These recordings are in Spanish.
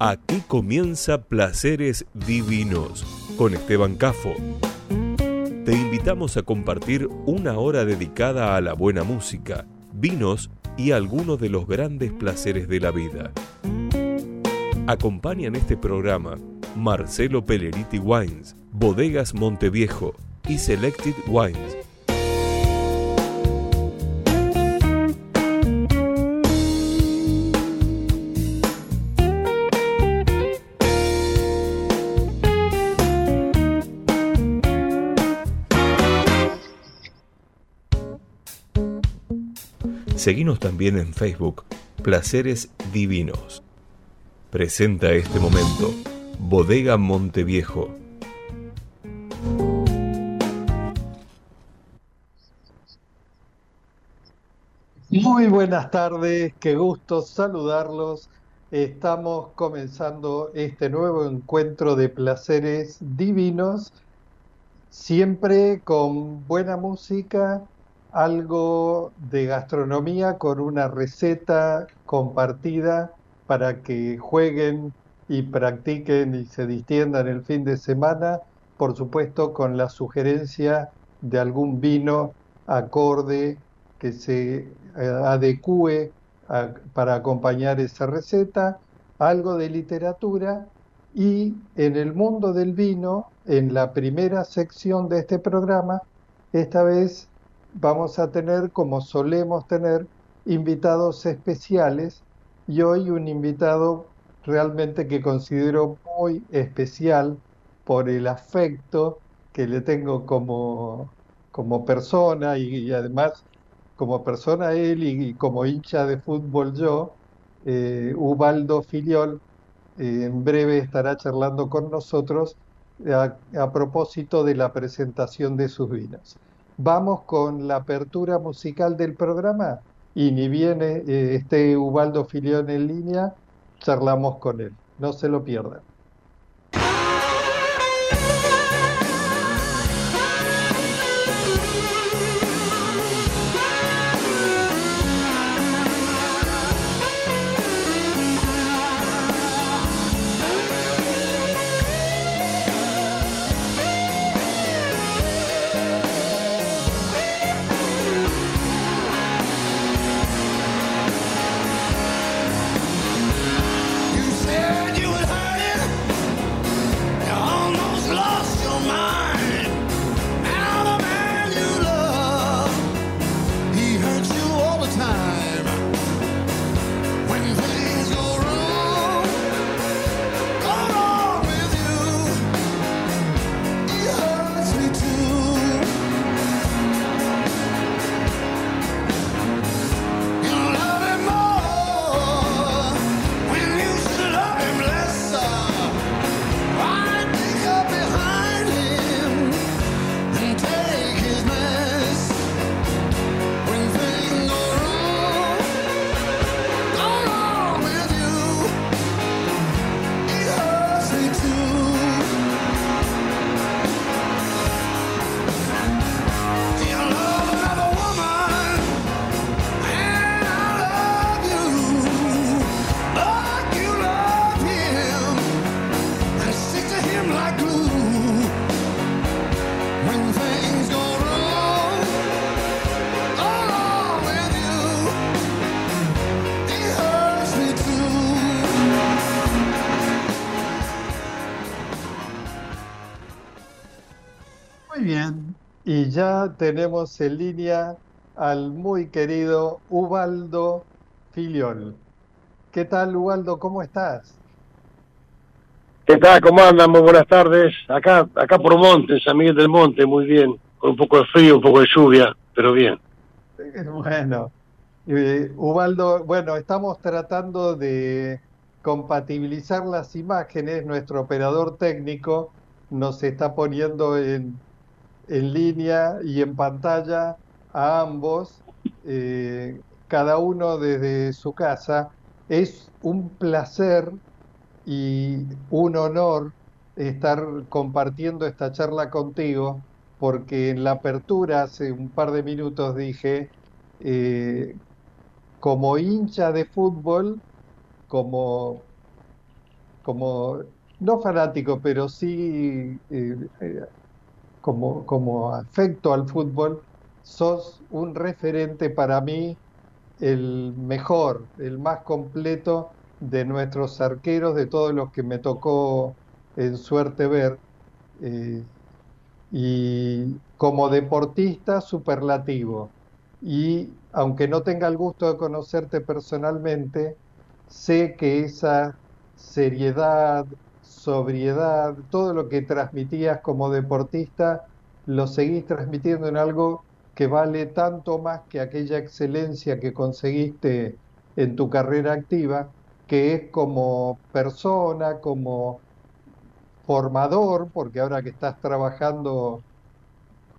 Aquí comienza Placeres Divinos con Esteban Cafo. Te invitamos a compartir una hora dedicada a la buena música, vinos y algunos de los grandes placeres de la vida. Acompañan este programa Marcelo Pelleriti Wines, Bodegas Monteviejo y Selected Wines. Seguimos también en Facebook, Placeres Divinos. Presenta este momento, Bodega Monteviejo. Muy buenas tardes, qué gusto saludarlos. Estamos comenzando este nuevo encuentro de placeres divinos, siempre con buena música, algo de gastronomía con una receta compartida para que jueguen y practiquen y se distiendan el fin de semana, por supuesto con la sugerencia de algún vino acorde que se eh, adecue para acompañar esa receta, algo de literatura y en el mundo del vino, en la primera sección de este programa, esta vez vamos a tener, como solemos tener, invitados especiales. Y hoy un invitado realmente que considero muy especial por el afecto que le tengo como, como persona y, además como persona él y, como hincha de fútbol yo, eh, Ubaldo Filiol, eh, en breve estará charlando con nosotros a propósito de la presentación de sus vinos vamos con la apertura musical del programa y ni viene eh, este Ubaldo Filión en línea, charlamos con él. No se lo pierdan. Ya tenemos en línea al muy querido Ubaldo Filiol. ¿Qué tal, Ubaldo? ¿Cómo estás? ¿Qué tal? ¿Cómo andan? Muy buenas tardes. Acá, acá por Monte, San Miguel del Monte, muy bien. Con un poco de frío, un poco de lluvia, pero bien. Bueno, eh, Ubaldo, bueno, estamos tratando de compatibilizar las imágenes. Nuestro operador técnico nos está poniendo en en línea y en pantalla a ambos, eh, cada uno desde su casa. Es un placer y un honor estar compartiendo esta charla contigo, porque en la apertura hace un par de minutos dije, eh, como hincha de fútbol, como como, no fanático, pero sí eh, como, como afecto al fútbol, sos un referente para mí, el mejor, el más completo de nuestros arqueros, de todos los que me tocó en suerte ver. Eh, y como deportista, superlativo. Y aunque no tenga el gusto de conocerte personalmente, sé que esa seriedad, sobriedad, todo lo que transmitías como deportista, lo seguís transmitiendo en algo que vale tanto más que aquella excelencia que conseguiste en tu carrera activa, que es como persona, como formador, porque ahora que estás trabajando,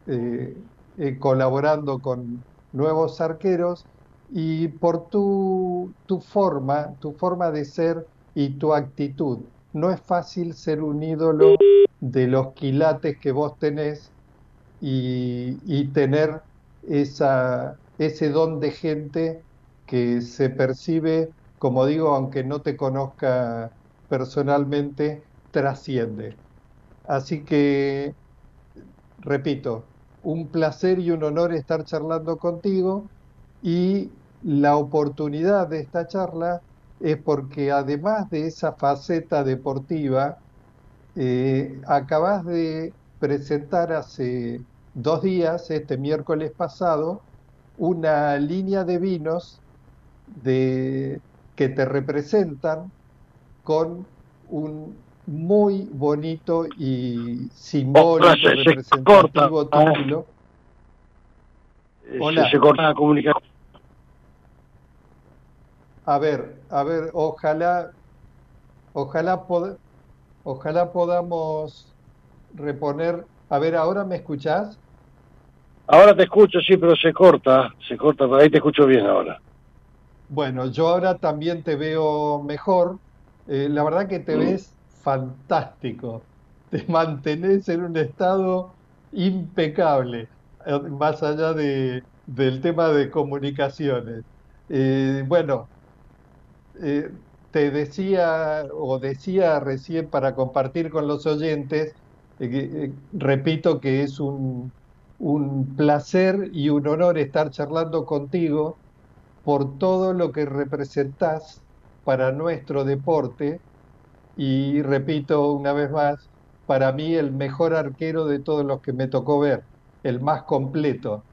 eh, eh, colaborando con nuevos arqueros, y por tu, tu forma, tu forma de ser y tu actitud. No es fácil ser un ídolo de los quilates que vos tenés y, y tener esa, ese don de gente que se percibe, como digo, aunque no te conozca personalmente, trasciende. Así que, repito, un placer y un honor estar charlando contigo y la oportunidad de esta charla es porque además de esa faceta deportiva, eh, acabas de presentar hace dos días, este miércoles pasado, una línea de vinos de, que te representan con un muy bonito y simbólico representativo ah. título. Hola. Se, corta la comunicación. A ver, a ver, ojalá, ojalá, ojalá podamos reponer. A ver, ¿ahora me escuchás? Ahora te escucho, sí, pero se corta, se corta, ahí te escucho bien ahora. Bueno, yo ahora también te veo mejor. Eh, la verdad que te mm. ves fantástico. Te mantenés en un estado impecable, eh, más allá de, del tema de comunicaciones. Eh, bueno, eh, te decía o decía recién para compartir con los oyentes, repito que es un, placer y un honor estar charlando contigo por todo lo que representás para nuestro deporte y repito una vez más, para mí el mejor arquero de todos los que me tocó ver, el más completo,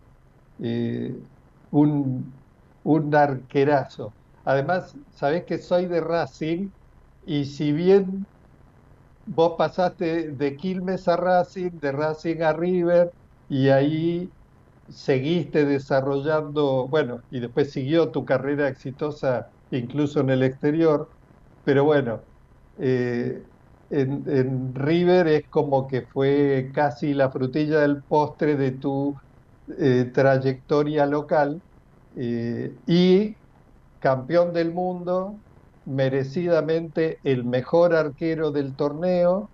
eh, un, un arquerazo. Además, sabés que soy de Racing y si bien vos pasaste de Quilmes a Racing, de Racing a River y ahí seguiste desarrollando, bueno, y después siguió tu carrera exitosa incluso en el exterior, pero bueno, eh, en, River es como que fue casi la frutilla del postre de tu eh, trayectoria local eh, y campeón del mundo, merecidamente el mejor arquero del torneo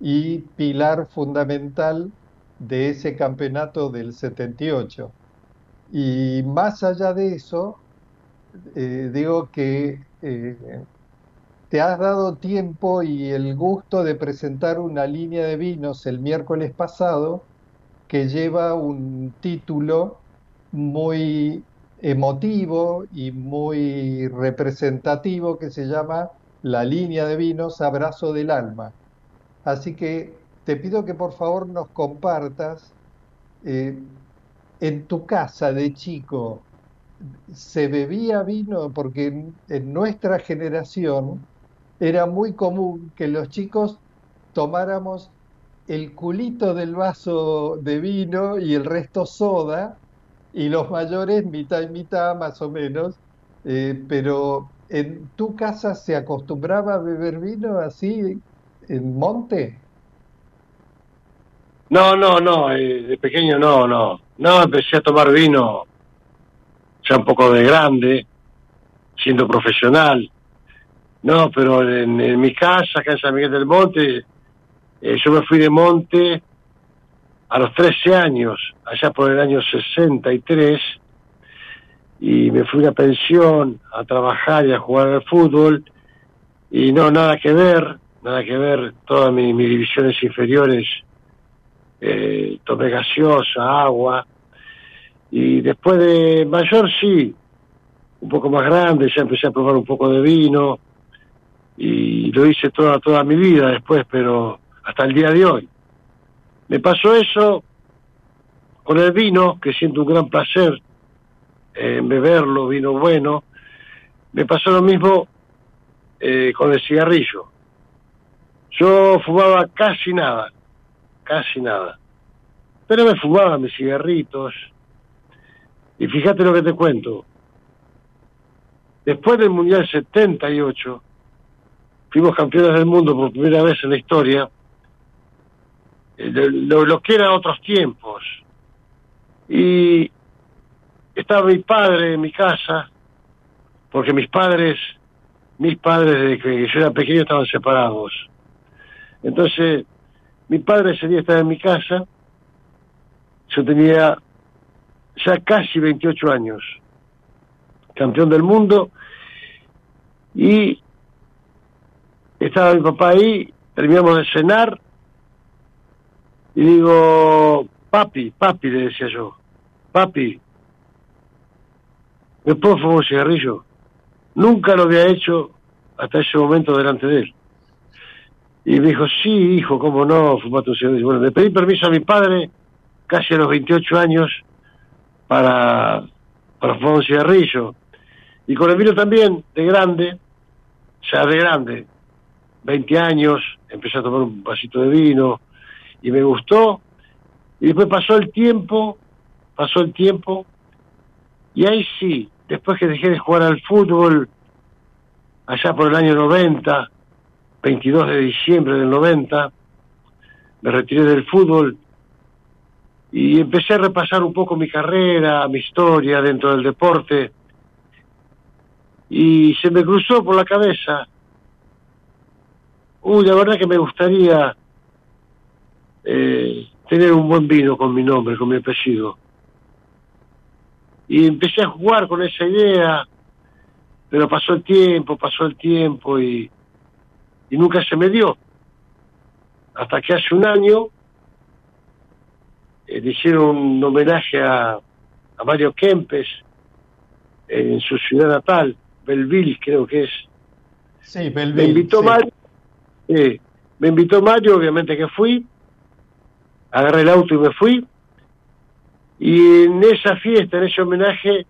y pilar fundamental de ese campeonato del 78. Y más allá de eso, digo que te has dado tiempo y el gusto de presentar una línea de vinos el miércoles pasado que lleva un título muy emotivo y muy representativo que se llama La línea de vinos Abrazo del Alma. Así que te pido que por favor nos compartas eh, en tu casa de chico, ¿se bebía vino? Porque en nuestra generación era muy común que los chicos tomáramos el culito del vaso de vino y el resto soda, y los mayores mitad y mitad más o menos, eh, pero ¿en tu casa se acostumbraba a beber vino así en monte? No, no, no, eh, de pequeño no, no. No, empecé a tomar vino ya un poco de grande, siendo profesional. No, pero en, mi casa, acá en San Miguel del Monte, eh, yo me fui de monte a los 13 años, allá por el año 63, y me fui a pensión a trabajar y a jugar al fútbol, Y no, nada que ver, nada que ver, todas mis, divisiones inferiores eh, tomé gaseosa, agua, y después de mayor sí, un poco más grande, ya empecé a probar un poco de vino, y lo hice toda, toda mi vida después, pero hasta el día de hoy. Me pasó eso con el vino, que siento un gran placer en beberlo, vino bueno. Me pasó lo mismo eh, con el cigarrillo. Yo fumaba casi nada, casi nada. Pero me fumaba mis cigarritos. Y fíjate lo que te cuento. Después del Mundial 78, fuimos campeones del mundo por primera vez en la historia, lo, lo que eran otros tiempos. Y estaba mi padre en mi casa, porque mis padres, mis padres desde que yo era pequeño estaban separados. Entonces, mi padre ese día estaba en mi casa, yo tenía ya casi 28 años, campeón del mundo, y estaba mi papá ahí, terminamos de cenar, y digo, papi, papi, le decía yo, papi, ¿me puedo fumar un cigarrillo? Nunca lo había hecho hasta ese momento delante de él. Y me dijo, sí, hijo, ¿cómo no? Fumate un cigarrillo. Bueno, le pedí permiso a mi padre, casi a los 28 años, para, para fumar un cigarrillo. Y con el vino también, de grande, ya de grande, 20 años, empecé a tomar un vasito de vino y me gustó. Y después pasó el tiempo, pasó el tiempo, y ahí sí, después que dejé de jugar al fútbol, allá por el año 90, 22 de diciembre del 90, me retiré del fútbol y empecé a repasar un poco mi carrera, mi historia dentro del deporte, y se me cruzó por la cabeza uy, la verdad que me gustaría eh, tener un buen vino con mi nombre, con mi apellido. Y empecé a jugar con esa idea, pero pasó el tiempo, pasó el tiempo y, y nunca se me dio. Hasta que hace un año eh, le hicieron un homenaje a, a Mario Kempes en su ciudad natal, Belville creo que es. Sí, Belville. Me invitó Mario me invitó Mario, obviamente que fui, agarré el auto y me fui, y en esa fiesta, en ese homenaje,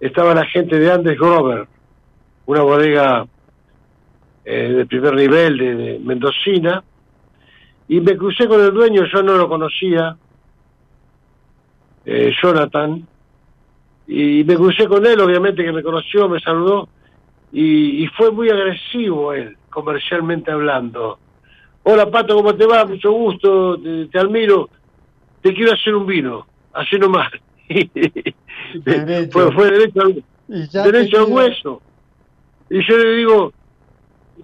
estaba la gente de Andes Grover, una bodega eh, de primer nivel de, Mendocina, y me crucé con el dueño, yo no lo conocía, eh, Jonathan, y me crucé con él, obviamente que me conoció, me saludó, y fue muy agresivo él comercialmente hablando. Hola Pato, ¿cómo te va? Mucho gusto, te, admiro. Te quiero hacer un vino, así nomás. fue, fue derecho, al, derecho al hueso. Y yo le digo,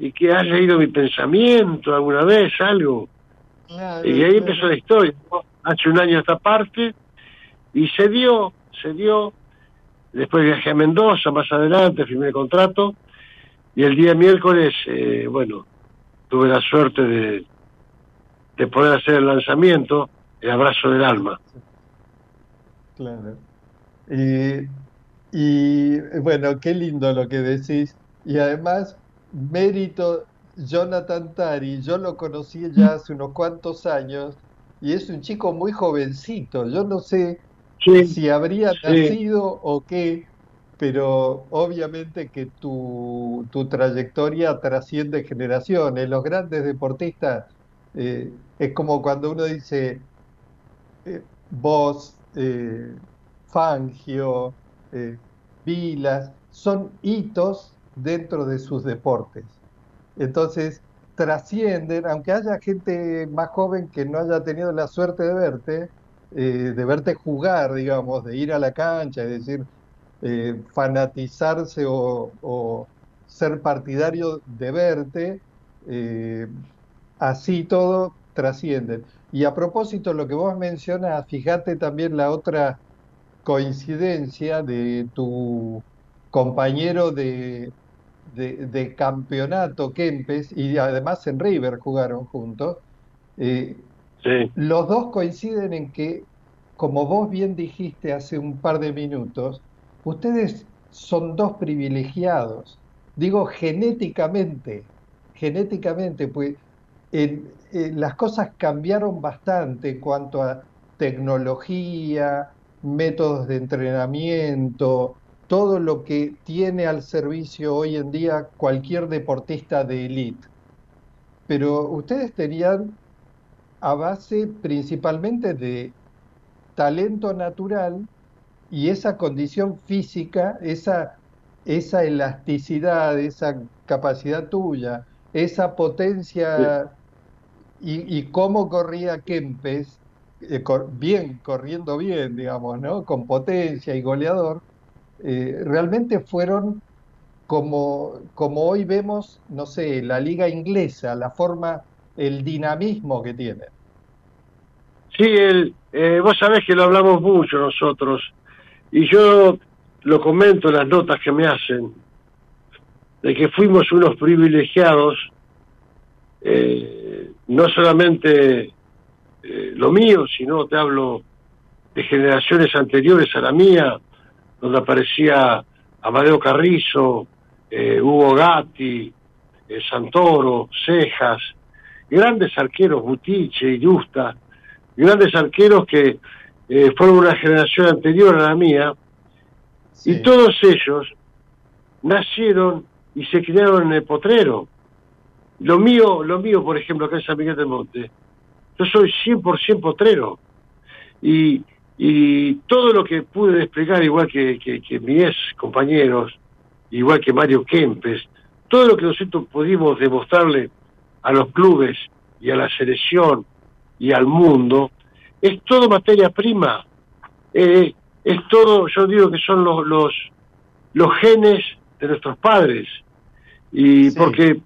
¿y que has leído mi pensamiento alguna vez, algo? y ahí empezó la historia. Hace un año esta parte, y se dio, se dio. Después viajé a Mendoza, más adelante, firmé el contrato y el día miércoles, eh, bueno, tuve la suerte de, de poder hacer el lanzamiento, el abrazo del alma. Claro. Y, y bueno, qué lindo lo que decís. Y además, mérito Jonathan Tari, yo lo conocí ya hace unos cuantos años y es un chico muy jovencito. Yo no sé si habría nacido o qué, pero obviamente que tu, tu trayectoria trasciende generaciones. Los grandes deportistas eh, es como cuando uno dice eh, vos, eh, Fangio, Vilas, son hitos dentro de sus deportes. Entonces, trascienden, aunque haya gente más joven que no haya tenido la suerte de verte, de verte jugar, digamos, de ir a la cancha y decir, eh, fanatizarse o, ser partidario de verte, eh, así todo trasciende. Y a propósito, lo que vos mencionas, fíjate también la otra coincidencia de tu compañero de, de, campeonato Kempes y además en River jugaron juntos. Eh, los dos coinciden en que, como vos bien dijiste hace un par de minutos, ustedes son dos privilegiados. Digo genéticamente, genéticamente, pues las cosas cambiaron bastante en cuanto a tecnología, métodos de entrenamiento, todo lo que tiene al servicio hoy en día cualquier deportista de élite. Pero ustedes tenían a base principalmente de talento natural y esa condición física, esa, esa elasticidad, esa capacidad tuya, esa potencia y, cómo corría Kempes, eh, bien, corriendo bien, digamos, ¿no? Con potencia y goleador, eh, realmente fueron como, como hoy vemos, no sé, la liga inglesa, la forma, el dinamismo que tiene. Sí, el, eh, vos sabés que lo hablamos mucho nosotros, y yo lo comento en las notas que me hacen, de que fuimos unos privilegiados, eh, no solamente lo mío, sino te hablo de generaciones anteriores a la mía, donde aparecía Amadeo Carrizo, eh, Hugo Gatti, eh, Santoro, Cejas, grandes arqueros, Butiche y Justa, grandes arqueros que eh, fueron una generación anterior a la mía, y todos ellos nacieron y se criaron en el potrero. Lo mío, lo mío, por ejemplo, acá en San Miguel del Monte, yo soy 100% potrero. Y y todo lo que pude desplegar, igual que, que, mis compañeros, igual que Mario Kempes, todo lo que nosotros pudimos demostrarle a los clubes y a la selección y al mundo, es todo materia prima. Eh, es todo, yo digo que son los, los, los genes de nuestros padres. Y porque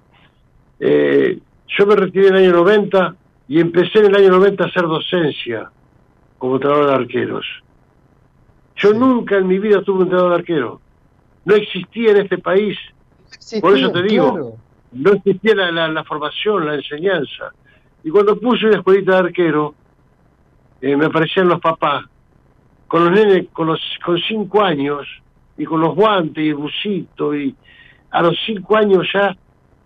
eh, yo me retiré en el año 90 y empecé en el año 90 a hacer docencia como entrenador de arqueros. Yo nunca en mi vida tuve un entrenador de arquero. No existía en este país. Por eso te digo, no existía la, formación, la enseñanza. Y cuando puse una escuelita de arquero, eh, me aparecían los papás con los nenes con los con cinco años y con los guantes y el busito y a los cinco años ya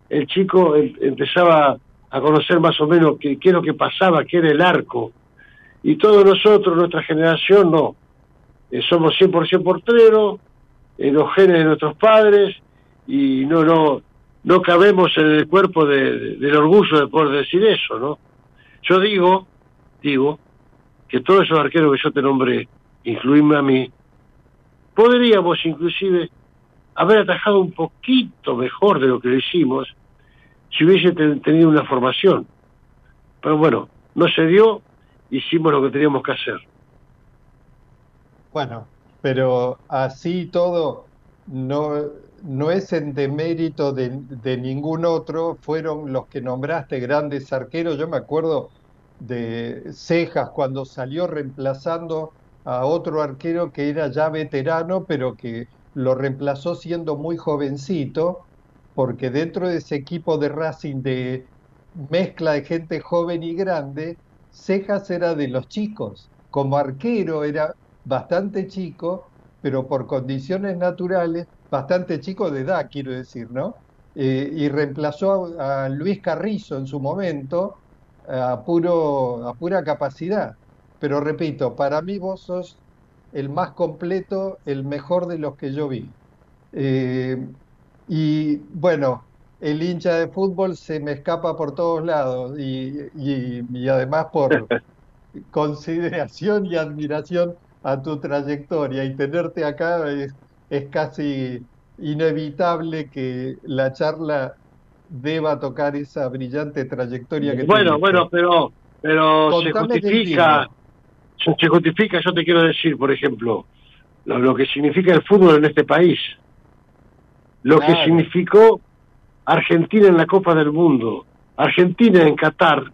el chico em, empezaba a conocer más o menos qué, qué es lo que pasaba, qué era el arco, y todos nosotros, nuestra generación, no. Eh, somos 100% porteros, en los genes de nuestros padres, y no, no, no cabemos en el cuerpo del orgullo de poder decir eso, ¿no? Yo digo, digo, que todos esos arqueros que yo te nombré, incluirme a mí, podríamos inclusive haber atajado un poquito mejor de lo que lo hicimos si hubiese tenido una formación. Pero bueno, no se dio hicimos lo que teníamos que hacer. Bueno, pero así todo no, no es en demérito de, de ningún otro, fueron los que nombraste grandes arqueros, yo me acuerdo de Cejas cuando salió reemplazando a otro arquero que era ya veterano, pero que lo reemplazó siendo muy jovencito, porque dentro de ese equipo de Racing de mezcla de gente joven y grande, Cejas era de los chicos. Como arquero era bastante chico, pero por condiciones naturales, bastante chico de edad, quiero decir, ¿no? Eh, y reemplazó a, Luis Carrizo en su momento a, puro, a pura capacidad. Pero repito, para mí vos sos el más completo, el mejor de los que yo vi. Eh, y bueno, el hincha de fútbol se me escapa por todos lados y, y, además por consideración y admiración a tu trayectoria y tenerte acá es, es casi inevitable que la charla deba tocar esa brillante trayectoria que bueno bueno pero pero se justifica se justifica yo te quiero decir por ejemplo lo, que significa el fútbol en este país lo que significó Argentina en la Copa del Mundo, Argentina en Qatar,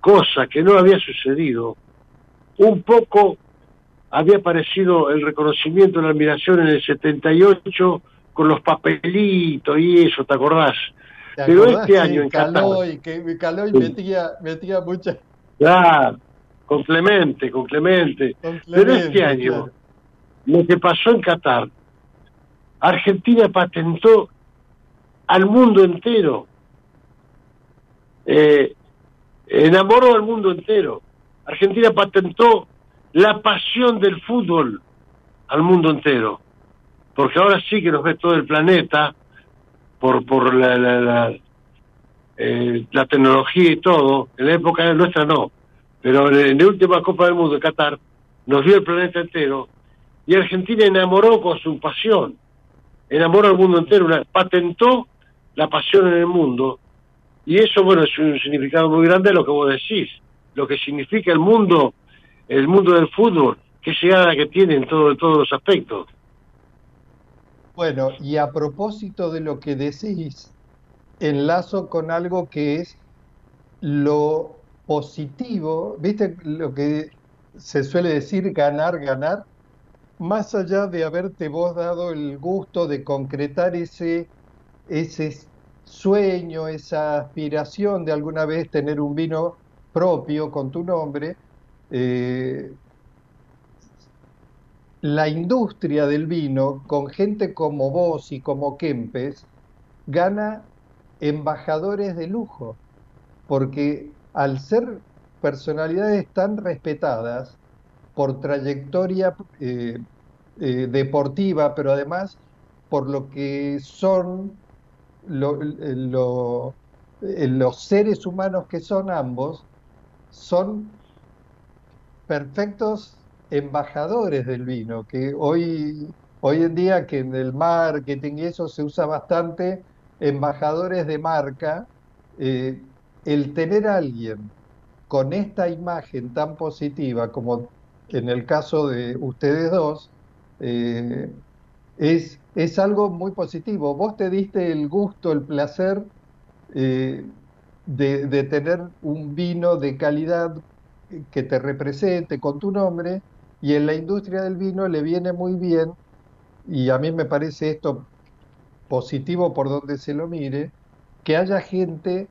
cosa que no había sucedido. Un poco había aparecido el reconocimiento, la admiración en el 78 con los papelitos y eso, ¿te acordás? Pero este año en Caloy, que Caloy metía, metía muchas... Claro, con Clemente, con Clemente. Pero este año, lo que pasó en Qatar, Argentina patentó al mundo entero. Eh, enamoró al mundo entero. Argentina patentó la pasión del fútbol al mundo entero. Porque ahora sí que nos ve todo el planeta por, por la, la, eh, la, tecnología y todo. En la época nuestra no. Pero en, la última Copa del Mundo de Qatar nos vio el planeta entero y Argentina enamoró con su pasión. Enamoró al mundo entero. patentó la pasión en el mundo. Y eso, bueno, es un significado muy grande de lo que vos decís. Lo que significa el mundo el mundo del fútbol, qué llegada que tiene en, todo, todos los aspectos. Bueno, y a propósito de lo que decís, enlazo con algo que es lo positivo, ¿viste lo que se suele decir ganar, ganar? Más allá de haberte vos dado el gusto de concretar ese, ese sueño, esa aspiración de alguna vez tener un vino propio con tu nombre, eh, la industria del vino, con gente como vos y como Kempes, gana embajadores de lujo, porque al ser personalidades tan respetadas por trayectoria eh, eh, deportiva, pero además por lo que son los seres humanos que son ambos, son perfectos embajadores del vino, que hoy, hoy en día que en el marketing y eso se usa bastante, embajadores de marca, eh, el tener a alguien con esta imagen tan positiva como en el caso de ustedes dos, eh, es, es algo muy positivo. Vos te diste el gusto, el placer eh, de, de, tener un vino de calidad que te represente con tu nombre y en la industria del vino le viene muy bien y a mí me parece esto positivo por donde se lo mire, que haya gente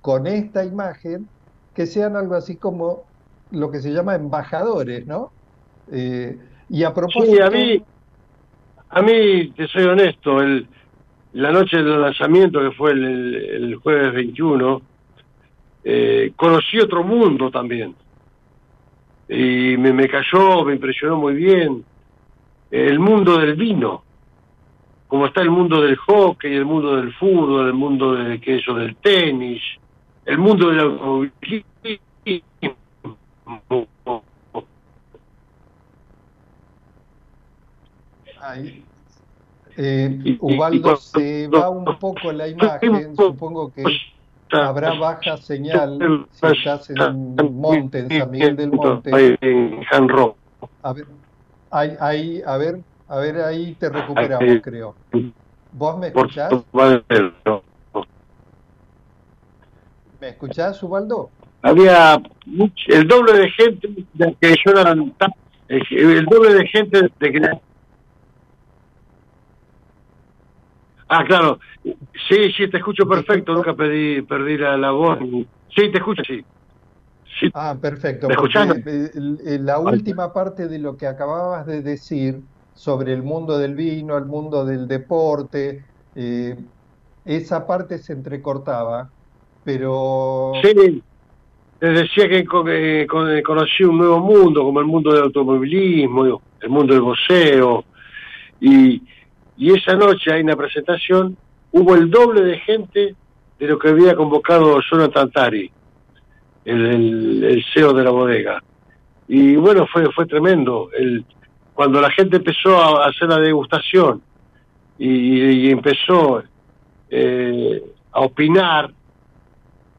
con esta imagen que sean algo así como lo que se llama embajadores, ¿no? Eh, y a propósito... Sí, a mí, a mí, te soy honesto, el, la noche del lanzamiento, que fue el, el jueves 21, eh, conocí otro mundo también y me, me cayó, me impresionó muy bien. El mundo del vino, como está el mundo del hockey, el mundo del fútbol, el mundo de queso del tenis, el mundo del automovilismo. Eh, Ubaldo, se va un poco la imagen, supongo que habrá baja señal si estás en un monte, en San Miguel del Monte. En Janro. A ver, ahí, a ver, a ver, ahí te recuperamos, creo. ¿Vos me escuchás? ¿Me escuchás, Ubaldo? Había el doble de gente de que yo era el doble de gente de que Ah, claro. Sí, sí, te escucho perfecto. Nunca pedí, perdí la, voz. Sí, te escucho, sí. Ah, perfecto. ¿Me la última parte de lo que acababas de decir sobre el mundo del vino, el mundo del deporte, eh, esa parte se entrecortaba, pero... Sí, te decía que conocí un nuevo mundo, como el mundo del automovilismo, el mundo del boxeo, y, y esa noche hay una presentación, hubo el doble de gente de lo que había convocado Jonathan Tari, el, CEO de la bodega. Y bueno, fue, fue tremendo. El, cuando la gente empezó a hacer la degustación y, empezó eh, a opinar,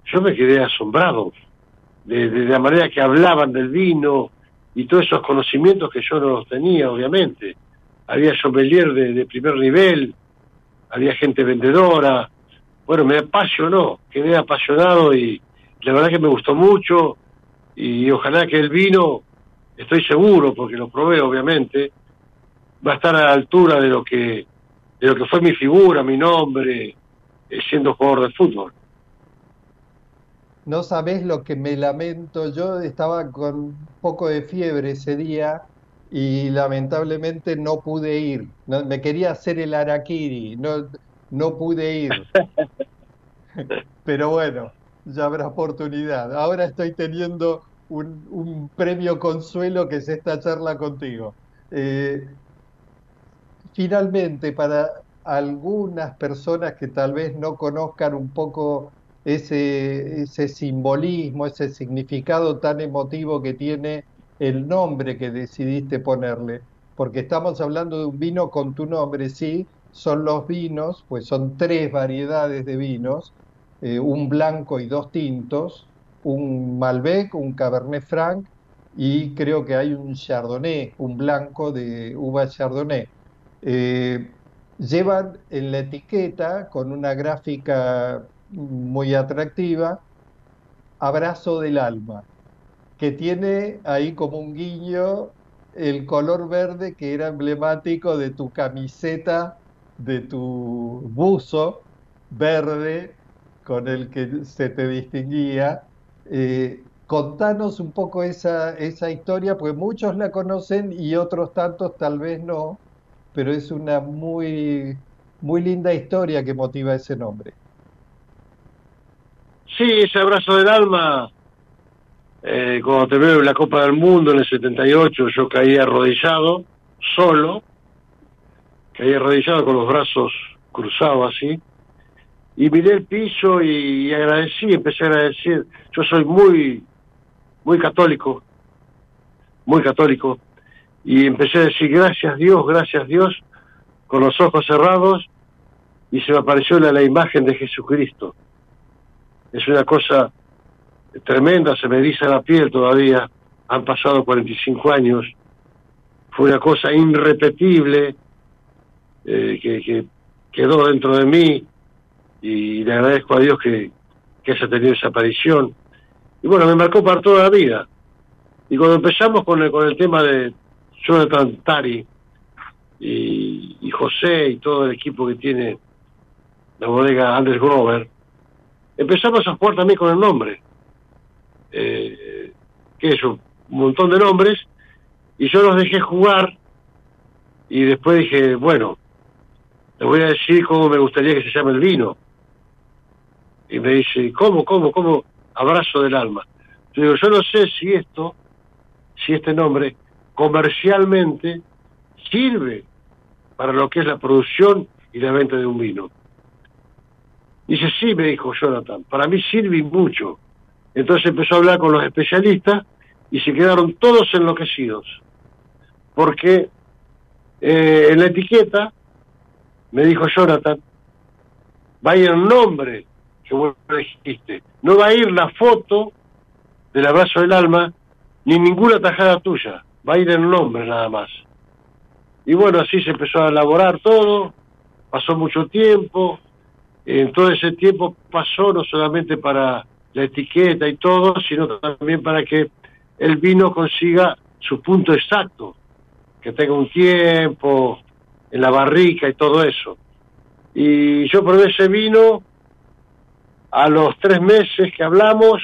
yo me quedé asombrado de, de, la manera que hablaban del vino y todos esos conocimientos que yo no los tenía, obviamente había sommelier de, primer nivel, había gente vendedora. Bueno, me apasionó, quedé apasionado y la verdad que me gustó mucho y ojalá que el vino, estoy seguro, porque lo probé obviamente, va a estar a la altura de lo que de lo que fue mi figura, mi nombre, eh, siendo jugador de fútbol. No sabés lo que me lamento. Yo estaba con un poco de fiebre ese día y lamentablemente no pude ir. me quería hacer el araquiri, no, no pude ir. Pero bueno, ya habrá oportunidad. Ahora estoy teniendo un, premio consuelo que es esta charla contigo. Eh, finalmente, para algunas personas que tal vez no conozcan un poco ese, ese simbolismo, ese significado tan emotivo que tiene el nombre que decidiste ponerle, porque estamos hablando de un vino con tu nombre, sí, son los vinos, pues son tres variedades de vinos, eh, un blanco y dos tintos, un Malbec, un Cabernet Franc y creo que hay un Chardonnay, un blanco de uva Chardonnay. Eh, llevan en la etiqueta con una gráfica muy atractiva, Abrazo del Alma, que tiene ahí como un guiño el color verde que era emblemático de tu camiseta, de tu buzo verde con el que se te distinguía. Eh, contanos un poco esa, esa historia, porque muchos la conocen y otros tantos tal vez no, pero es una muy, muy linda historia que motiva ese nombre. Sí, ese abrazo del alma, eh, cuando te veo en la Copa del Mundo en el 78, yo caí arrodillado, solo, caí arrodillado con los brazos cruzados así, y miré el piso y, agradecí, empecé a agradecer. Yo soy muy, muy católico, muy católico, y empecé a decir gracias Dios, gracias Dios, con los ojos cerrados, y se me apareció la, la imagen de Jesucristo. Es una cosa tremenda, se me dice la piel todavía, han pasado 45 años, fue una cosa irrepetible eh, que, que quedó dentro de mí, y le agradezco a Dios que, que haya tenido esa aparición. Y bueno, me marcó para toda la vida. Y cuando empezamos con el, con el tema de Jonathan Tari y, y José y todo el equipo que tiene la bodega Andrés Grover, empezamos a jugar también con el nombre. Eh, que es un montón de nombres, y yo los dejé jugar y después dije, bueno, le voy a decir cómo me gustaría que se llame el vino y me dice, ¿cómo, cómo, cómo? Abrazo del alma. Yo digo, yo no sé si esto, si este nombre comercialmente sirve para lo que es la producción y la venta de un vino. Dice, sí, me dijo Jonathan, para mí sirve mucho. Entonces empezó a hablar con los especialistas y se quedaron todos enloquecidos. Porque eh, en la etiqueta, me dijo Jonathan, vaya el nombre que vos dijiste. No va a ir la foto del abrazo del alma, ni ninguna tajada tuya, va a ir el nombre nada más. Y bueno, así se empezó a elaborar todo, pasó mucho tiempo, en todo ese tiempo pasó no solamente para la etiqueta y todo, sino también para que el vino consiga su punto exacto, que tenga un tiempo en la barrica y todo eso. Y yo probé ese vino a los tres meses que hablamos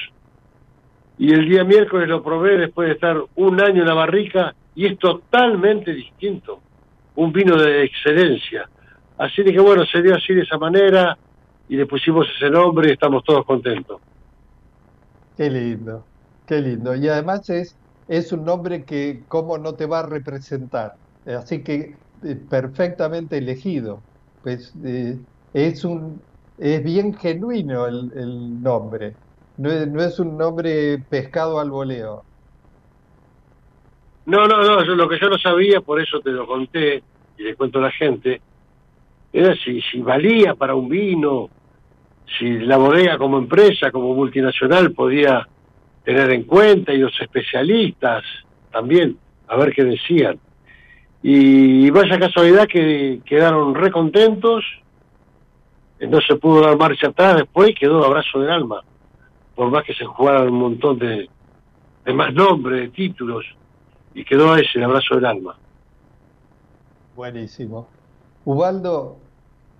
y el día miércoles lo probé después de estar un año en la barrica y es totalmente distinto, un vino de excelencia. Así de que bueno, se dio así de esa manera y le pusimos ese nombre y estamos todos contentos. Qué lindo, qué lindo. Y además es, es un nombre que cómo no te va a representar. Así que eh, perfectamente elegido. Pues eh, es un es bien genuino el, nombre. No es, no es, un nombre pescado al voleo. No, no, no, lo que yo no sabía, por eso te lo conté y le cuento a la gente, era si, si valía para un vino, si la bodega como empresa, como multinacional podía tener en cuenta y los especialistas también, a ver qué decían. Y vaya casualidad que quedaron recontentos no se pudo dar marcha atrás después quedó abrazo del alma. Por más que se jugaran un montón de, de más nombres, de títulos, y quedó ese, el abrazo del alma. Buenísimo. Ubaldo,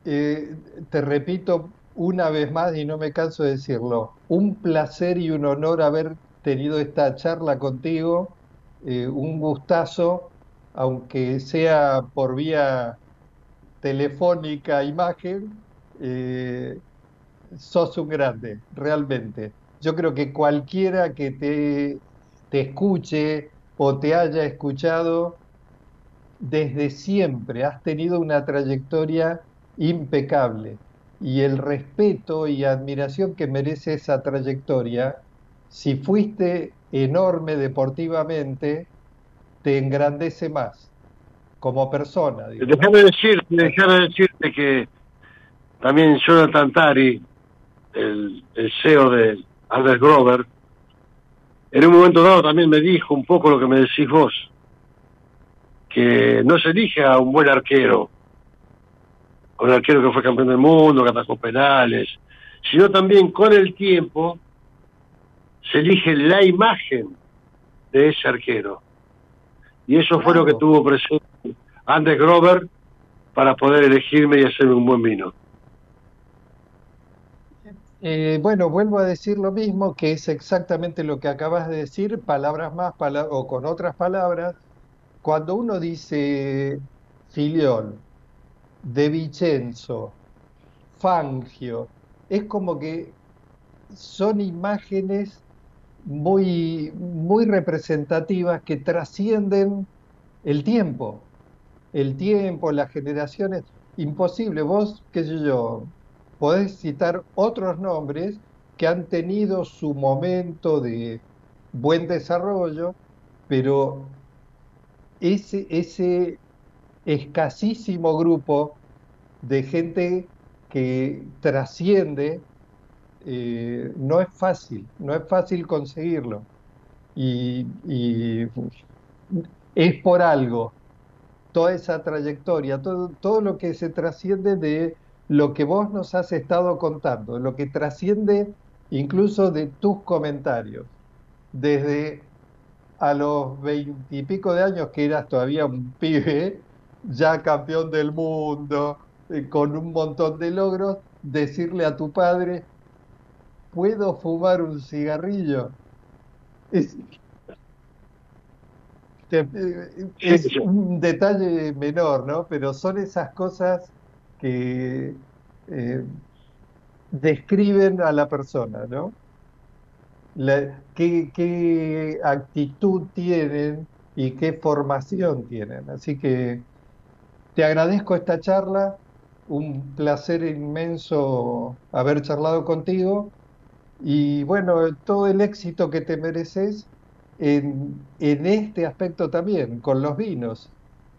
eh, te repito una vez más y no me canso de decirlo, un placer y un honor haber tenido esta charla contigo, eh, un gustazo, aunque sea por vía telefónica, imagen, eh, sos un grande, realmente. Yo creo que cualquiera que te, te escuche o te haya escuchado, desde siempre has tenido una trayectoria impecable y el respeto y admiración que merece esa trayectoria, si fuiste enorme deportivamente, te engrandece más como persona. Déjame decirte, decirte que también Jonathan Tari, el, el CEO de Albert Grover, en un momento dado también me dijo un poco lo que me decís vos, que no se elige a un buen arquero, un arquero que fue campeón del mundo, que atajó penales, sino también con el tiempo se elige la imagen de ese arquero. Y eso fue lo que tuvo presente Andrés Grover para poder elegirme y hacerme un buen vino. Eh, bueno, vuelvo a decir lo mismo, que es exactamente lo que acabas de decir, palabras más o con otras palabras. Cuando uno dice Filiol, De Vicenzo, Fangio, es como que son imágenes muy, muy representativas que trascienden el tiempo, el tiempo, las generaciones. Imposible, vos, qué sé yo, podés citar otros nombres que han tenido su momento de buen desarrollo, pero ese, ese escasísimo grupo de gente que trasciende eh, no es fácil, no es fácil conseguirlo. Y, y, es por algo, toda esa trayectoria, todo, todo lo que se trasciende de lo que vos nos has estado contando, lo que trasciende incluso de tus comentarios, desde a los veintipico de años que eras todavía un pibe, ya campeón del mundo, eh, con un montón de logros, decirle a tu padre, ¿puedo fumar un cigarrillo? Es, es un detalle menor, ¿no? Pero son esas cosas que eh, describen a la persona, ¿no? qué, actitud tienen y qué formación tienen. Así que te agradezco esta charla, un placer inmenso haber charlado contigo y bueno, todo el éxito que te mereces en, este aspecto también, con los vinos,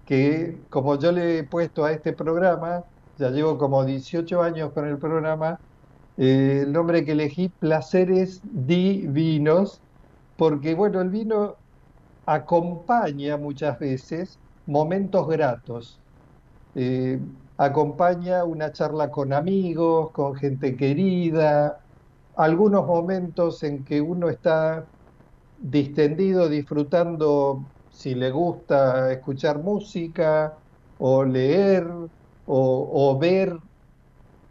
que como yo le he puesto a este programa, ya llevo como 18 años con el programa, eh, el nombre que elegí, Placeres Divinos, porque bueno, el vino acompaña muchas veces momentos gratos, eh, acompaña una charla con amigos, con gente querida, algunos momentos en que uno está distendido disfrutando si le gusta escuchar música o leer o, ver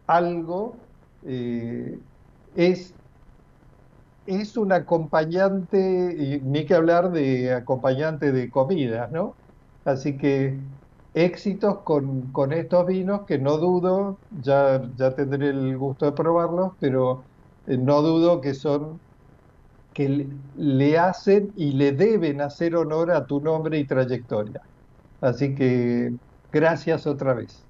algo eh, es, es un acompañante, ni que hablar de acompañante de comidas, ¿no? Así que éxitos con, con, estos vinos que no dudo, ya, ya tendré el gusto de probarlos, pero eh, no dudo que son que le hacen y le deben hacer honor a tu nombre y trayectoria. Así que gracias otra vez.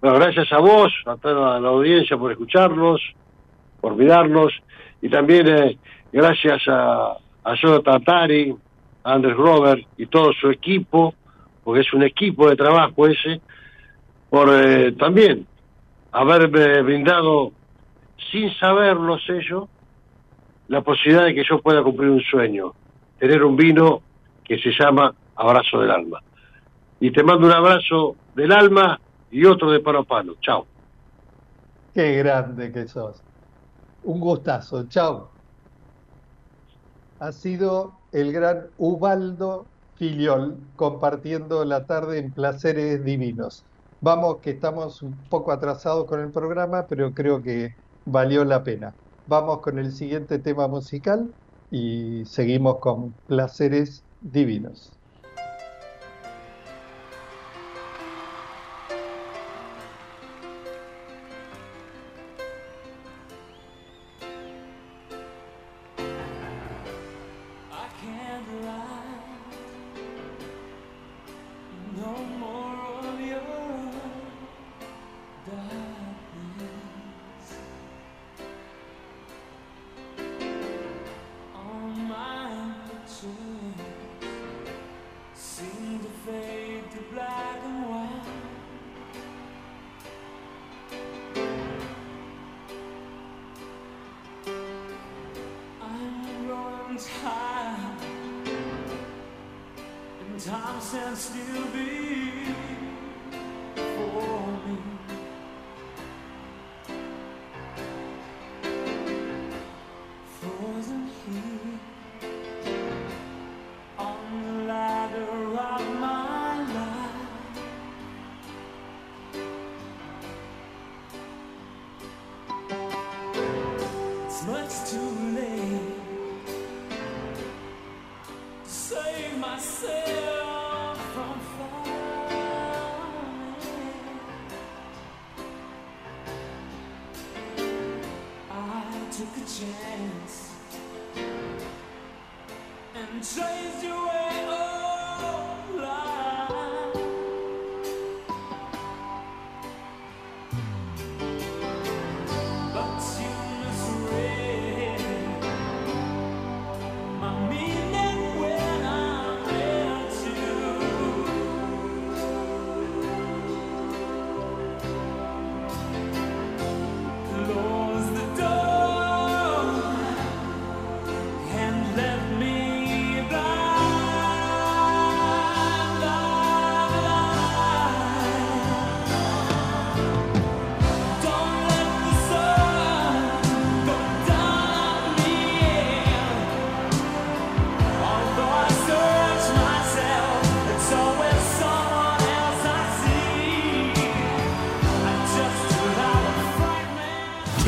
Gracias a vos, a toda la audiencia por escucharnos, por mirarnos, y también eh, gracias a, a Jonathan Tari, a Andrés Robert y todo su equipo, porque es un equipo de trabajo ese, por eh, también haberme brindado, sin saberlo ellos, la posibilidad de que yo pueda cumplir un sueño, tener un vino que se llama Abrazo del Alma. Y te mando un abrazo del alma y otro de palo a palo. Chao. Qué grande que sos. Un gustazo. Chao. Ha sido el gran Ubaldo Filiol compartiendo la tarde en Placeres Divinos. Vamos, que estamos un poco atrasados con el programa, pero creo que valió la pena. Vamos con el siguiente tema musical y seguimos con Placeres Divinos.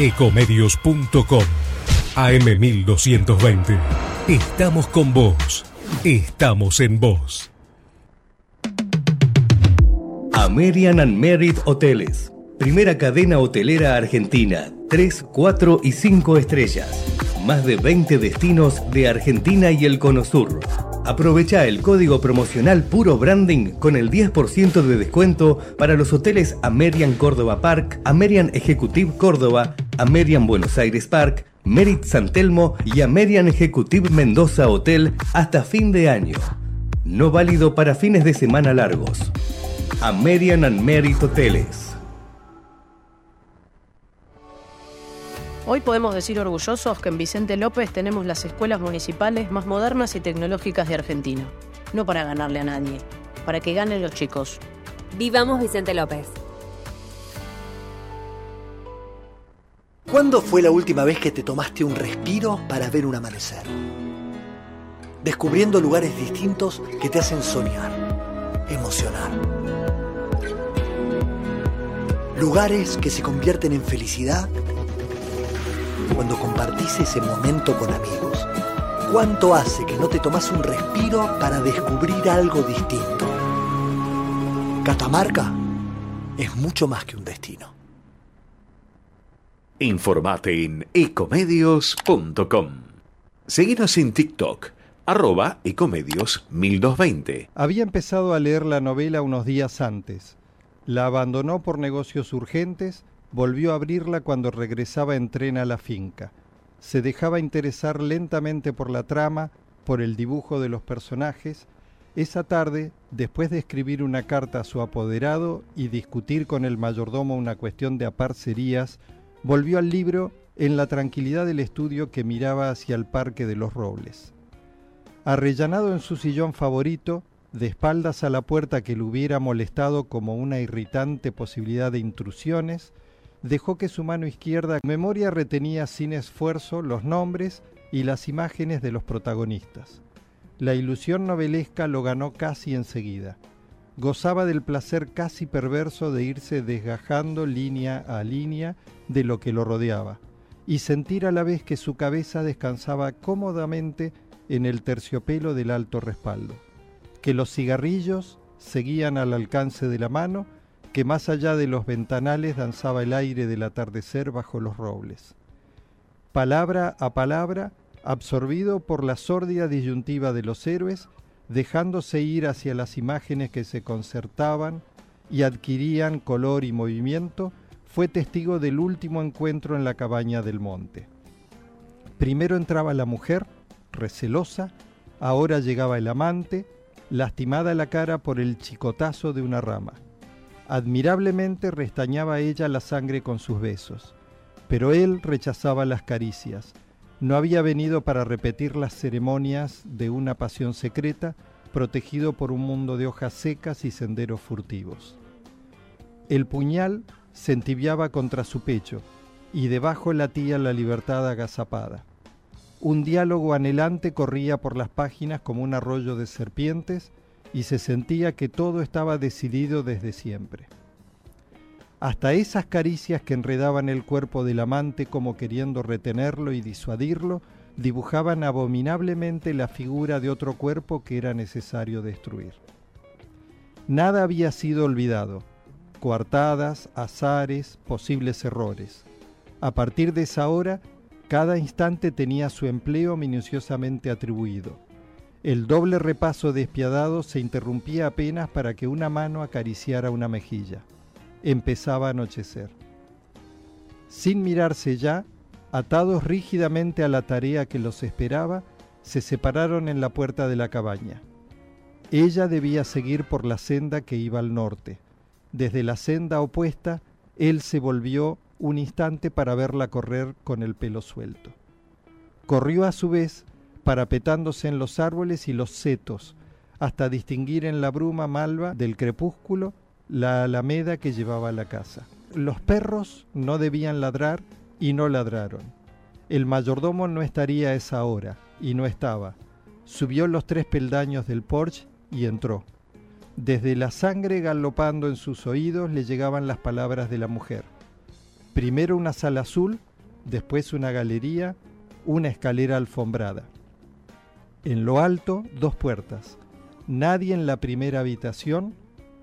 ecomedios.com AM1220. Estamos con vos. Estamos en vos. American and Merit Hoteles. Primera cadena hotelera argentina. 3, 4 y 5 estrellas. Más de 20 destinos de Argentina y el Cono Sur Aprovecha el código promocional Puro Branding con el 10% de descuento para los hoteles Amerian Córdoba Park, Amerian Executive Córdoba, Amerian Buenos Aires Park, Merit San Telmo y Amerian Executive Mendoza Hotel hasta fin de año. No válido para fines de semana largos. Amerian and Merit Hoteles. Hoy podemos decir orgullosos que en Vicente López tenemos las escuelas municipales más modernas y tecnológicas de Argentina. No para ganarle a nadie, para que ganen los chicos. Vivamos Vicente López. ¿Cuándo fue la última vez que te tomaste un respiro para ver un amanecer? Descubriendo lugares distintos que te hacen soñar, emocionar. Lugares que se convierten en felicidad cuando compartís ese momento con amigos? ¿Cuánto hace que no te tomas un respiro para descubrir algo distinto? Catamarca es mucho más que un destino. Informate en ecomedios.com. Seguinos en TikTok, arroba ecomedios 1220. Había empezado a leer la novela unos días antes. La abandonó por negocios urgentes Volvió a abrirla cuando regresaba en tren a la finca. Se dejaba interesar lentamente por la trama, por el dibujo de los personajes. Esa tarde, después de escribir una carta a su apoderado y discutir con el mayordomo una cuestión de aparcerías, volvió al libro en la tranquilidad del estudio que miraba hacia el Parque de los Robles. Arrellanado en su sillón favorito, de espaldas a la puerta que le hubiera molestado como una irritante posibilidad de intrusiones, dejó que su mano izquierda memoria retenía sin esfuerzo los nombres y las imágenes de los protagonistas. La ilusión novelesca lo ganó casi enseguida. Gozaba del placer casi perverso de irse desgajando línea a línea de lo que lo rodeaba y sentir a la vez que su cabeza descansaba cómodamente en el terciopelo del alto respaldo, que los cigarrillos seguían al alcance de la mano, que más allá de los ventanales danzaba el aire del atardecer bajo los robles. Palabra a palabra, absorbido por la sórdida disyuntiva de los héroes, dejándose ir hacia las imágenes que se concertaban y adquirían color y movimiento, fue testigo del último encuentro en la cabaña del monte. Primero entraba la mujer, recelosa, ahora llegaba el amante, lastimada la cara por el chicotazo de una rama. Admirablemente restañaba ella la sangre con sus besos, pero él rechazaba las caricias. No había venido para repetir las ceremonias de una pasión secreta, protegido por un mundo de hojas secas y senderos furtivos. El puñal se entibiaba contra su pecho y debajo latía la libertad agazapada. Un diálogo anhelante corría por las páginas como un arroyo de serpientes y se sentía que todo estaba decidido desde siempre. Hasta esas caricias que enredaban el cuerpo del amante como queriendo retenerlo y disuadirlo, dibujaban abominablemente la figura de otro cuerpo que era necesario destruir. Nada había sido olvidado, coartadas, azares, posibles errores. A partir de esa hora, cada instante tenía su empleo minuciosamente atribuido. El doble repaso despiadado se interrumpía apenas para que una mano acariciara una mejilla. Empezaba a anochecer. Sin mirarse ya, atados rígidamente a la tarea que los esperaba, se separaron en la puerta de la cabaña. Ella debía seguir por la senda que iba al norte desde la senda opuesta, él se volvió un instante para verla correr con el pelo suelto. Corrió a su vez, parapetándose en los árboles y los setos, hasta distinguir en la bruma malva del crepúsculo la alameda que llevaba a la casa. Los perros no debían ladrar y no ladraron. El mayordomo no estaría a esa hora, y no estaba. Subió los tres peldaños del porche y entró. Desde la sangre galopando en sus oídos le llegaban las palabras de la mujer. Primero una sala azul, después una galería, una escalera alfombrada. En lo alto, dos puertas. Nadie en la primera habitación,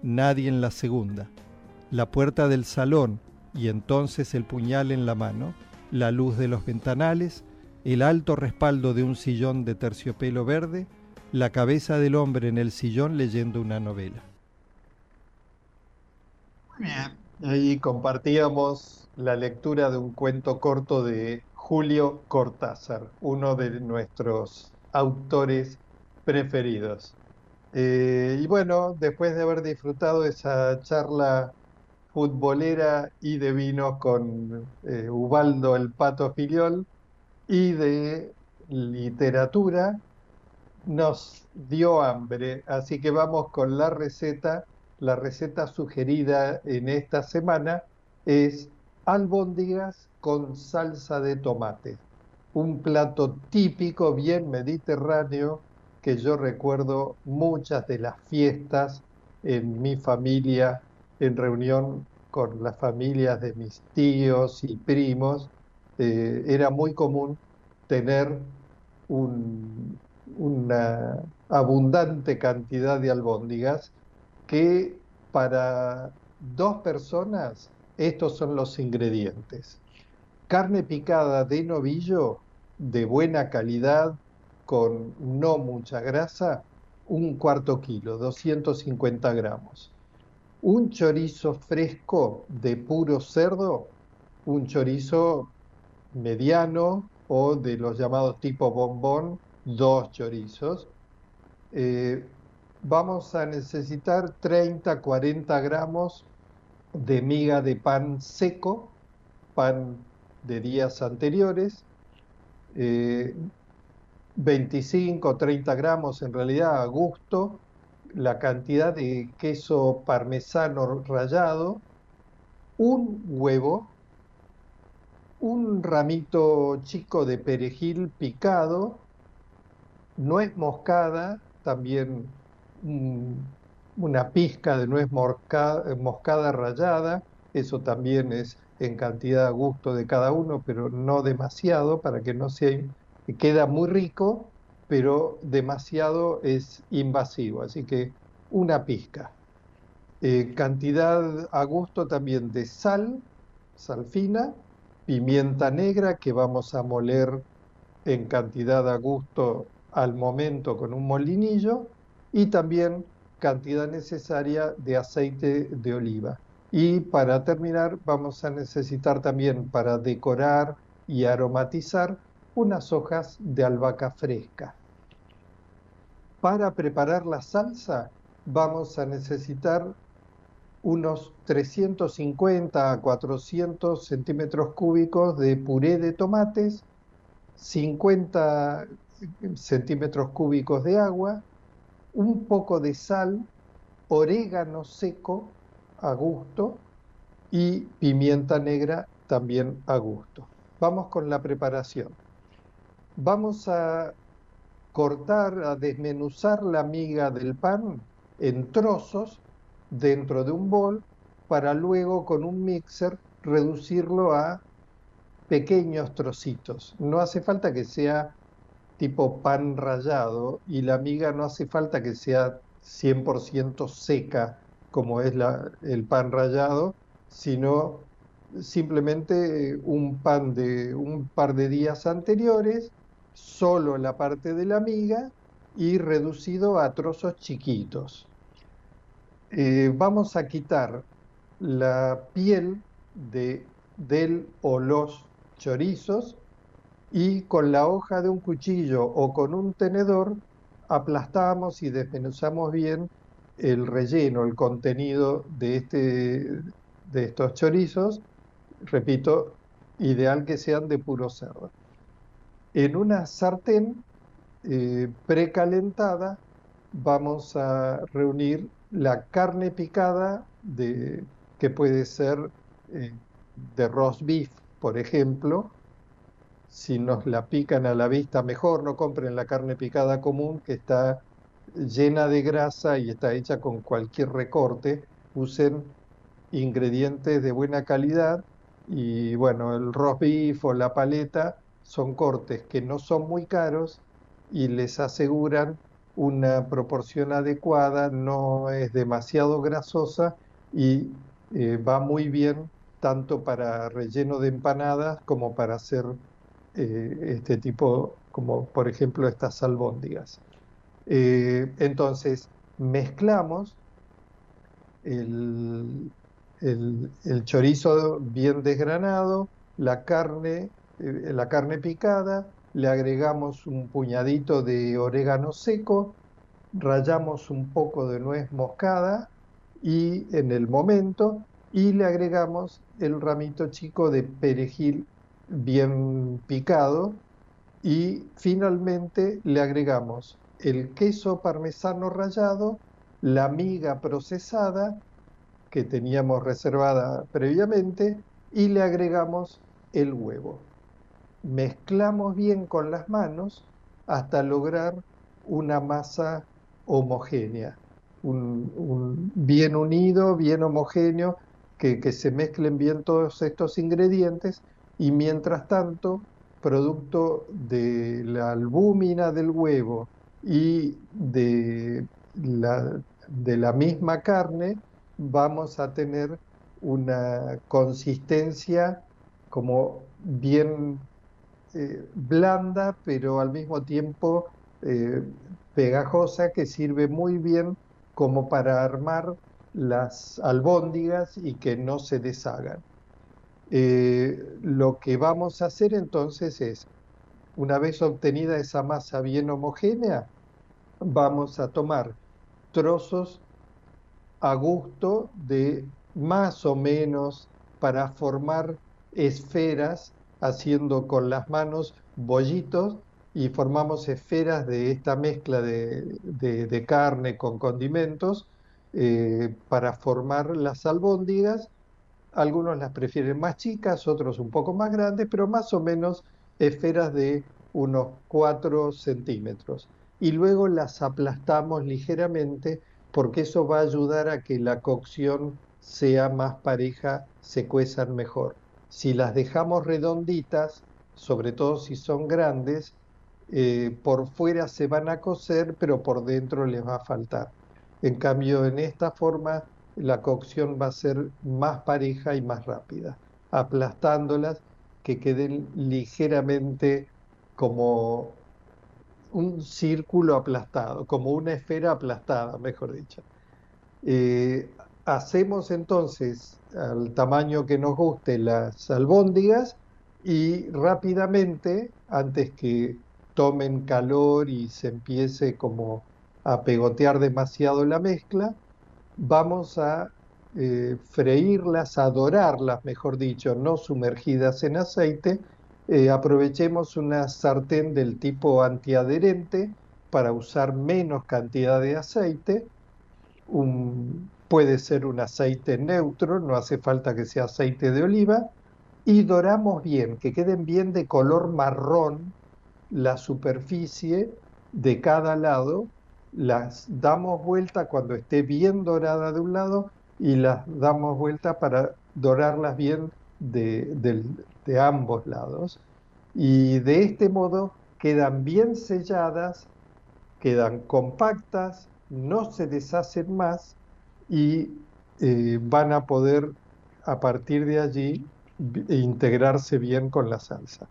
nadie en la segunda. La puerta del salón y entonces el puñal en la mano, la luz de los ventanales, el alto respaldo de un sillón de terciopelo verde la cabeza del hombre en el sillón leyendo una novela. Bien. Ahí compartíamos la lectura de un cuento corto de Julio Cortázar, uno de nuestros autores preferidos. Eh, y bueno, después de haber disfrutado esa charla futbolera y de vino con eh, Ubaldo el Pato Filiol y de literatura, nos dio hambre, así que vamos con la receta. La receta sugerida en esta semana es albóndigas con salsa de tomate. Un plato típico, bien mediterráneo, que yo recuerdo muchas de las fiestas en mi familia, en reunión con las familias de mis tíos y primos. Eh, era muy común tener un, una abundante cantidad de albóndigas que para dos personas estos son los ingredientes. Carne picada de novillo de buena calidad con no mucha grasa, un cuarto kilo, 250 gramos. Un chorizo fresco de puro cerdo, un chorizo mediano o de los llamados tipo bombón, dos chorizos. Eh, vamos a necesitar 30, 40 gramos de miga de pan seco, pan de días anteriores, 25, eh, 30 gramos en realidad a gusto, la cantidad de queso parmesano rallado, un huevo, un ramito chico de perejil picado, nuez moscada, también una pizca de nuez moscada, rallada, eso también es en cantidad a gusto de cada uno, pero no demasiado para que no sea, queda muy rico, pero demasiado es invasivo, así que una pizca. Eh, cantidad a gusto también de sal, sal fina, pimienta negra que vamos a moler en cantidad a gusto al momento con un molinillo y también cantidad necesaria de aceite de oliva. Y para terminar vamos a necesitar también para decorar y aromatizar unas hojas de albahaca fresca. Para preparar la salsa vamos a necesitar unos 350 a 400 centímetros cúbicos de puré de tomates, 50 centímetros cúbicos de agua, un poco de sal, orégano seco a gusto y pimienta negra también a gusto. Vamos con la preparación. Vamos a cortar, a desmenuzar la miga del pan en trozos dentro de un bol para luego con un mixer reducirlo a pequeños trocitos. No hace falta que sea tipo pan rallado y la miga no hace falta que sea 100% seca como es el pan rallado, sino simplemente un pan de un par de días anteriores, solo la parte de la miga y reducido a trozos chiquitos. Eh, vamos a quitar la piel de, del o los chorizos y con la hoja de un cuchillo o con un tenedor aplastamos y desmenuzamos bien el relleno, el contenido de, este, de estos chorizos, repito, ideal que sean de puro cerdo. En una sartén eh, precalentada vamos a reunir la carne picada de, que puede ser eh, de roast beef, por ejemplo, si nos la pican a la vista, mejor no compren la carne picada común que está llena de grasa y está hecha con cualquier recorte. Usen ingredientes de buena calidad y bueno, el roast beef o la paleta son cortes que no son muy caros y les aseguran una proporción adecuada, no es demasiado grasosa y eh, va muy bien tanto para relleno de empanadas como para hacer eh, este tipo, como por ejemplo estas albóndigas. Eh, entonces, mezclamos el, chorizo bien desgranado, la carne, eh, la carne picada, le agregamos un puñadito de orégano seco, rayamos un poco de nuez moscada y en el momento y le agregamos el ramito chico de perejil bien picado y finalmente le agregamos el queso parmesano rallado, la miga procesada que teníamos reservada previamente y le agregamos el huevo. Mezclamos bien con las manos hasta lograr una masa homogénea, un, bien unido, bien homogéneo, que, que se mezclen bien todos estos ingredientes y mientras tanto, producto de la albúmina del huevo y de la, de la misma carne, vamos a tener una consistencia como bien eh, blanda, pero al mismo tiempo eh, pegajosa, que sirve muy bien como para armar las albóndigas y que no se deshagan. Eh, lo que vamos a hacer entonces es, una vez obtenida esa masa bien homogénea, vamos a tomar trozos a gusto de más o menos para formar esferas, haciendo con las manos bollitos y formamos esferas de esta mezcla de, carne con condimentos eh, para formar las albóndigas algunos las prefieren más chicas, otros un poco más grandes, pero más o menos esferas de unos 4 centímetros. Y luego las aplastamos ligeramente porque eso va a ayudar a que la cocción sea más pareja, se cuezan mejor. Si las dejamos redonditas, sobre todo si son grandes, eh, por fuera se van a cocer, pero por dentro les va a faltar. En cambio, en esta forma, la cocción va a ser más pareja y más rápida, aplastándolas que queden ligeramente como un círculo aplastado, como una esfera aplastada, mejor dicho. Eh, hacemos entonces al tamaño que nos guste las albóndigas y rápidamente, antes que tomen calor y se empiece como a pegotear demasiado la mezcla, vamos a eh, freírlas, a dorarlas, mejor dicho, no sumergidas en aceite. Eh, aprovechemos una sartén del tipo antiadherente para usar menos cantidad de aceite. puede ser un aceite neutro, no hace falta que sea aceite de oliva. Y doramos bien, que queden bien de color marrón la superficie de cada lado, las damos vuelta cuando esté bien dorada de un lado y las damos vuelta para dorarlas bien de, de ambos lados. Y de este modo quedan bien selladas, quedan compactas, no se deshacen más y eh, van a poder a partir de allí integrarse bien con la salsa.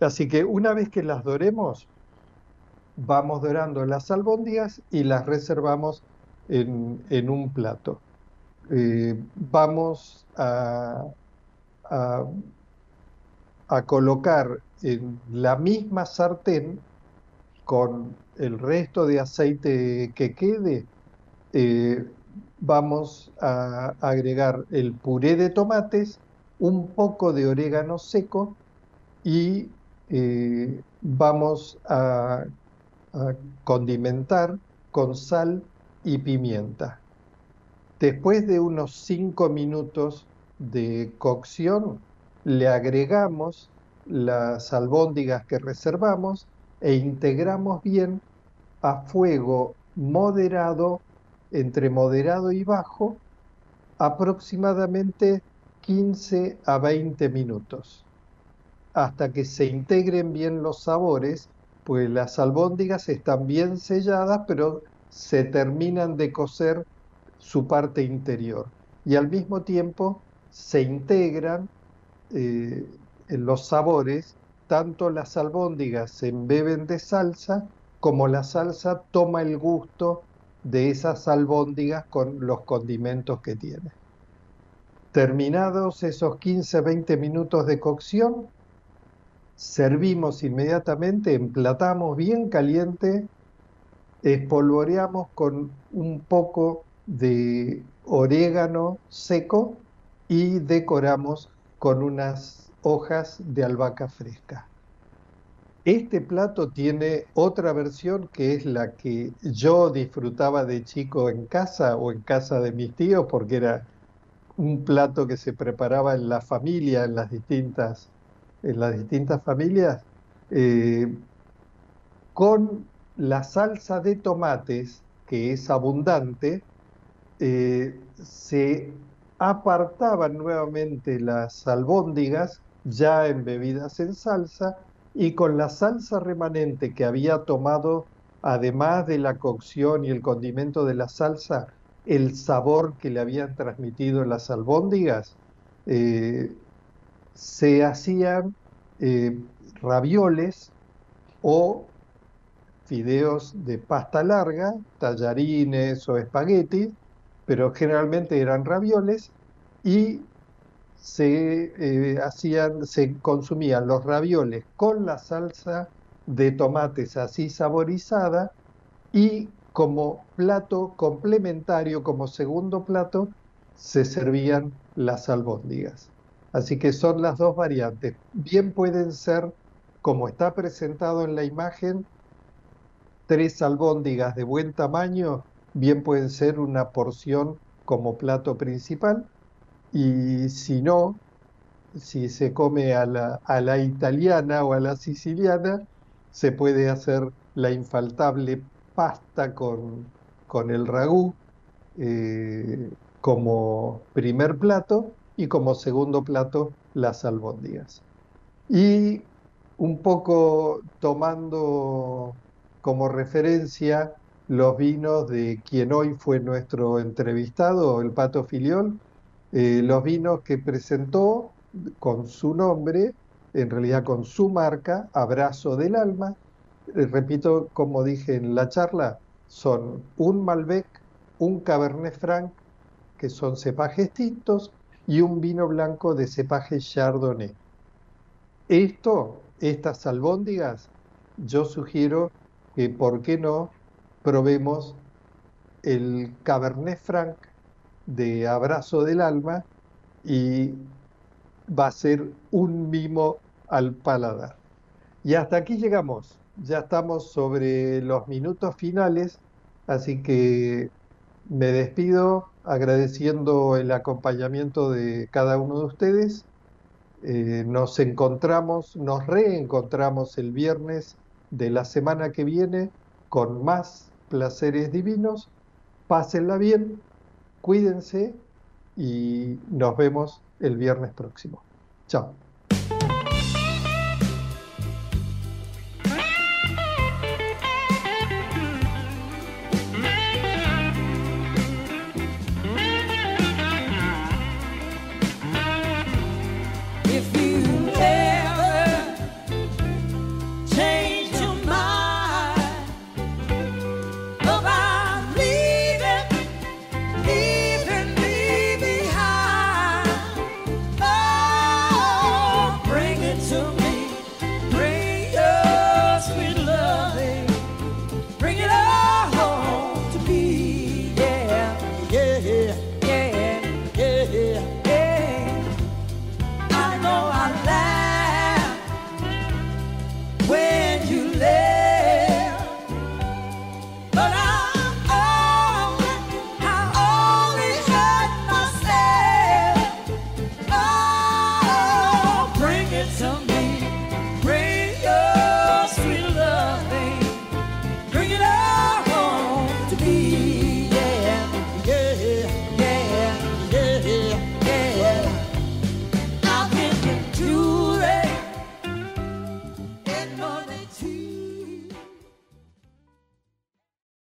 Así que una vez que las doremos, vamos dorando las albóndigas y las reservamos en, un plato. Eh, vamos a, colocar en la misma sartén con el resto de aceite que quede, eh, vamos a agregar el puré de tomates, un poco de orégano seco y eh, vamos a, condimentar con sal y pimienta. Después de unos 5 minutos de cocción, le agregamos las albóndigas que reservamos e integramos bien a fuego moderado, entre moderado y bajo, aproximadamente 15 a 20 minutos hasta que se integren bien los sabores, pues las albóndigas están bien selladas, pero se terminan de cocer su parte interior. Y al mismo tiempo se integran eh, los sabores, tanto las albóndigas se embeben de salsa, como la salsa toma el gusto de esas albóndigas con los condimentos que tiene. Terminados esos 15-20 minutos de cocción, servimos inmediatamente, emplatamos bien caliente, espolvoreamos con un poco de orégano seco y decoramos con unas hojas de albahaca fresca. Este plato tiene otra versión que es la que yo disfrutaba de chico en casa o en casa de mis tíos porque era un plato que se preparaba en la familia, en las distintas en las distintas familias, eh, con la salsa de tomates, que es abundante, eh, se apartaban nuevamente las albóndigas ya embebidas en salsa y con la salsa remanente que había tomado, además de la cocción y el condimento de la salsa, el sabor que le habían transmitido las albóndigas, eh, se hacían eh, ravioles o fideos de pasta larga, tallarines o espaguetis, pero generalmente eran ravioles y se eh, hacían, se consumían los ravioles con la salsa de tomates así saborizada y como plato complementario, como segundo plato, se servían las albóndigas. Así que son las dos variantes. Bien pueden ser, como está presentado en la imagen, tres albóndigas de buen tamaño, bien pueden ser una porción como plato principal. Y si no, si se come a la, italiana o a la siciliana, se puede hacer la infaltable pasta con, con el ragú eh, como primer plato y como segundo plato las albóndigas. Y un poco tomando como referencia los vinos de quien hoy fue nuestro entrevistado, el Pato Filiol, eh, los vinos que presentó con su nombre, en realidad con su marca, Abrazo del Alma. Eh, repito, como dije en la charla, son un Malbec, un Cabernet Franc, que son cepajes tintos, y un vino blanco de cepaje Chardonnay. Esto, estas albóndigas, yo sugiero que, ¿por qué no?, probemos el Cabernet Franc de Abrazo del Alma y va a ser un mimo al paladar. Y hasta aquí llegamos. Ya estamos sobre los minutos finales, así que me despido agradeciendo el acompañamiento de cada uno de ustedes. Eh, nos encontramos, nos reencontramos el viernes de la semana que viene con más placeres divinos. Pásenla bien, cuídense y nos vemos el viernes próximo. Chao.